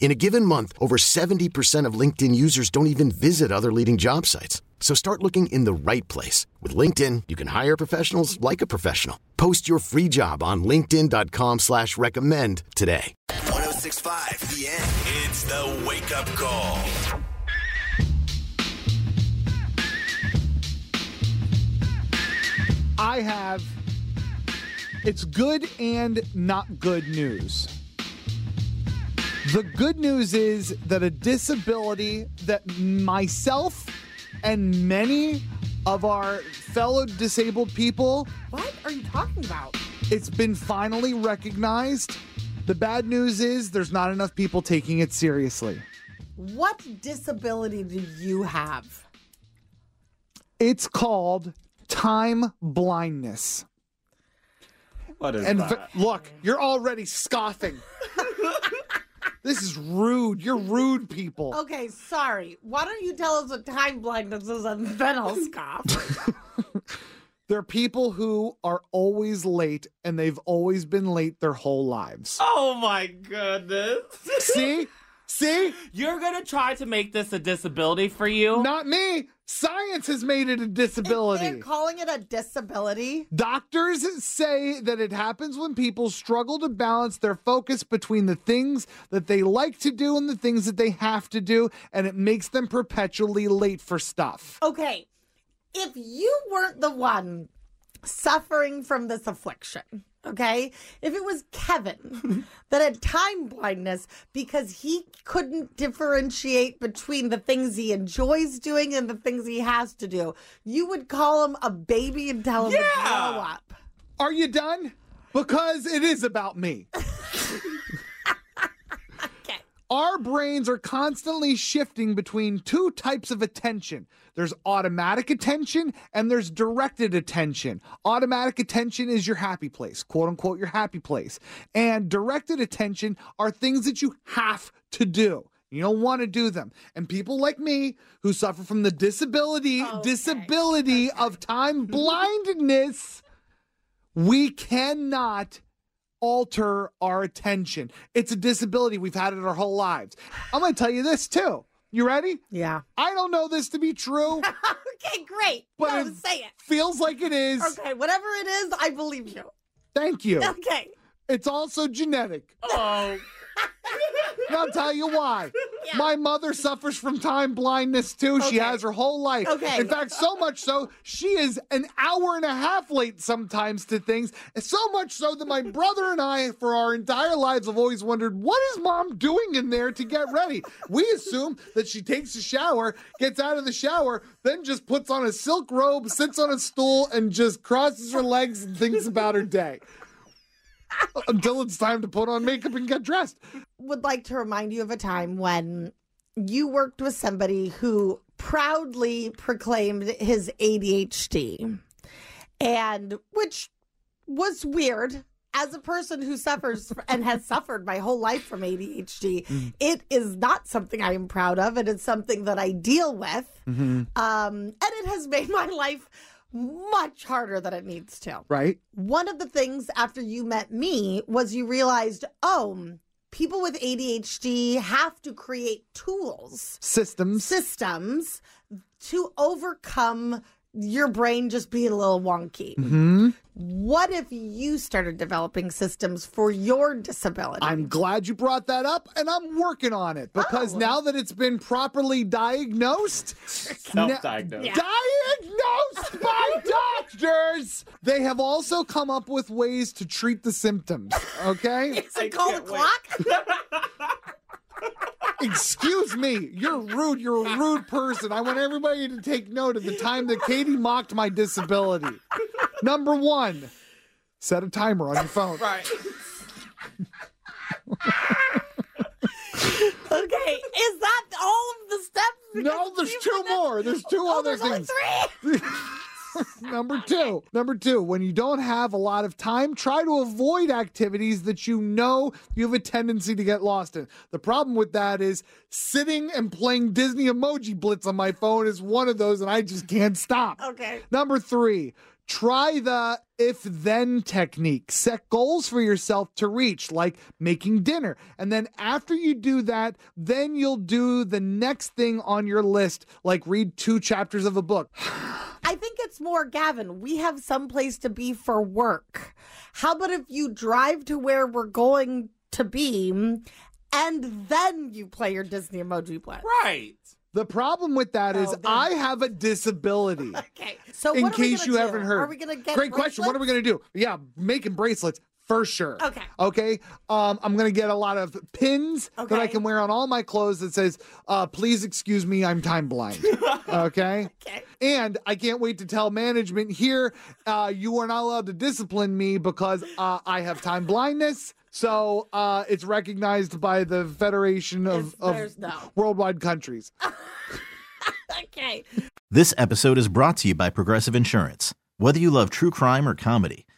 In a given month, over 70% of LinkedIn users don't even visit other leading job sites. So start looking in the right place. With LinkedIn, you can hire professionals like a professional. Post your free job on linkedin.com slash recommend today. 1065 The End. It's the wake up call. I have it's good and not good news. The good news is that a disability that myself and many of our fellow disabled people, What are you talking about? it's been finally recognized. The bad news is there's not enough people taking it seriously. What disability do you have? It's called time blindness. What is And that? v- look, you're already scoffing. this is rude. You're rude, people. Okay, sorry. Why don't you tell us what time blindness is and then I'll scoff? There are people who are always late and they've always been late their whole lives. oh my goodness. See? See? You're gonna try to make this a disability for you? Not me. Science has made it a disability. They're calling it a disability. Doctors say that it happens when people struggle to balance their focus between the things that they like to do and the things that they have to do, and it makes them perpetually late for stuff. Okay, if you weren't the one suffering from this affliction, okay, if it was Kevin that had time blindness because he couldn't differentiate between the things he enjoys doing and the things he has to do, you would call him a baby and tell him to grow up. Are you done? Because it is about me. Okay. Our brains are constantly shifting between two types of attention. There's automatic attention and there's directed attention. Automatic attention is your happy place, quote unquote, your happy place. And directed attention are things that you have to do. You don't want to do them. And people like me who suffer from the disability Okay. disability of time blindness, we cannot alter our attention. It's a disability. We've had it our whole lives. I'm going to tell you this too. You ready? Yeah. I don't know this to be true. Okay, great. But no, it- say it. Feels like it is. Okay, whatever it is, I believe you. Thank you. Okay. It's also genetic. Oh. And I'll tell you why. My mother suffers from time blindness too. She has her whole life. Okay. In fact, so much so, she is an hour and a half late sometimes to things. So much so that my brother and I, for our entire lives, have always wondered what is mom doing in there to get ready? We assume that she takes a shower, gets out of the shower, then just puts on a silk robe, sits on a stool, and just crosses her legs and thinks about her day. Until it's time to put on makeup and get dressed. would like to remind you of a time when you worked with somebody who proudly proclaimed his ADHD, and which was weird. As a person who suffers and has suffered my whole life from ADHD, it is not something I am proud of. And It is something that I deal with. Um, and it has made my life much harder than it needs to Right? one of the things after you met me was you realized, oh, people with ADHD have to create tools, Systems. systems to overcome your brain just being a little wonky. Mm-hmm. What if you started developing systems for your disability? I'm glad you brought that up, and I'm working on it because Oh. now that it's been properly diagnosed, Self-diagnosed. diagnosed by doctors, they have also come up with ways to treat the symptoms. Okay? it's called a can't clock? Excuse me, you're rude. You're a rude person. I want everybody to take note of the time that Katie mocked my disability. Number one, set a timer on your phone. Right. okay, is that all of the steps? No, there's two more. There's two Oh, other there's only things. three. Number two, number two, when you don't have a lot of time, try to avoid activities that you know you have a tendency to get lost in. The problem with that is sitting and playing Disney Emoji Blitz on my phone is one of those, and I just can't stop. Okay. Number three, try the if then technique. Set goals for yourself to reach, like making dinner. And then after you do that, then you'll do the next thing on your list, like read two chapters of a book. I think it's more, Gavin, we have some place to be for work. How about if you drive to where we're going to be and then you play your Disney emoji blitz? Right. The problem with that is Oh, then- I have a disability. Okay. So in what are case gonna you do? haven't heard. Are we going to get Great question. What are we going to do? Yeah, making bracelets for sure. Okay. Okay. Um, I'm going to get a lot of pins that I can wear on all my clothes that says, uh, please excuse me, I'm time blind. okay. Okay. And I can't wait to tell management here, uh, you are not allowed to discipline me because uh, I have time blindness. So uh, it's recognized by the Federation of, of no. Worldwide Countries. Okay. This episode is brought to you by Progressive Insurance. Whether you love true crime or comedy,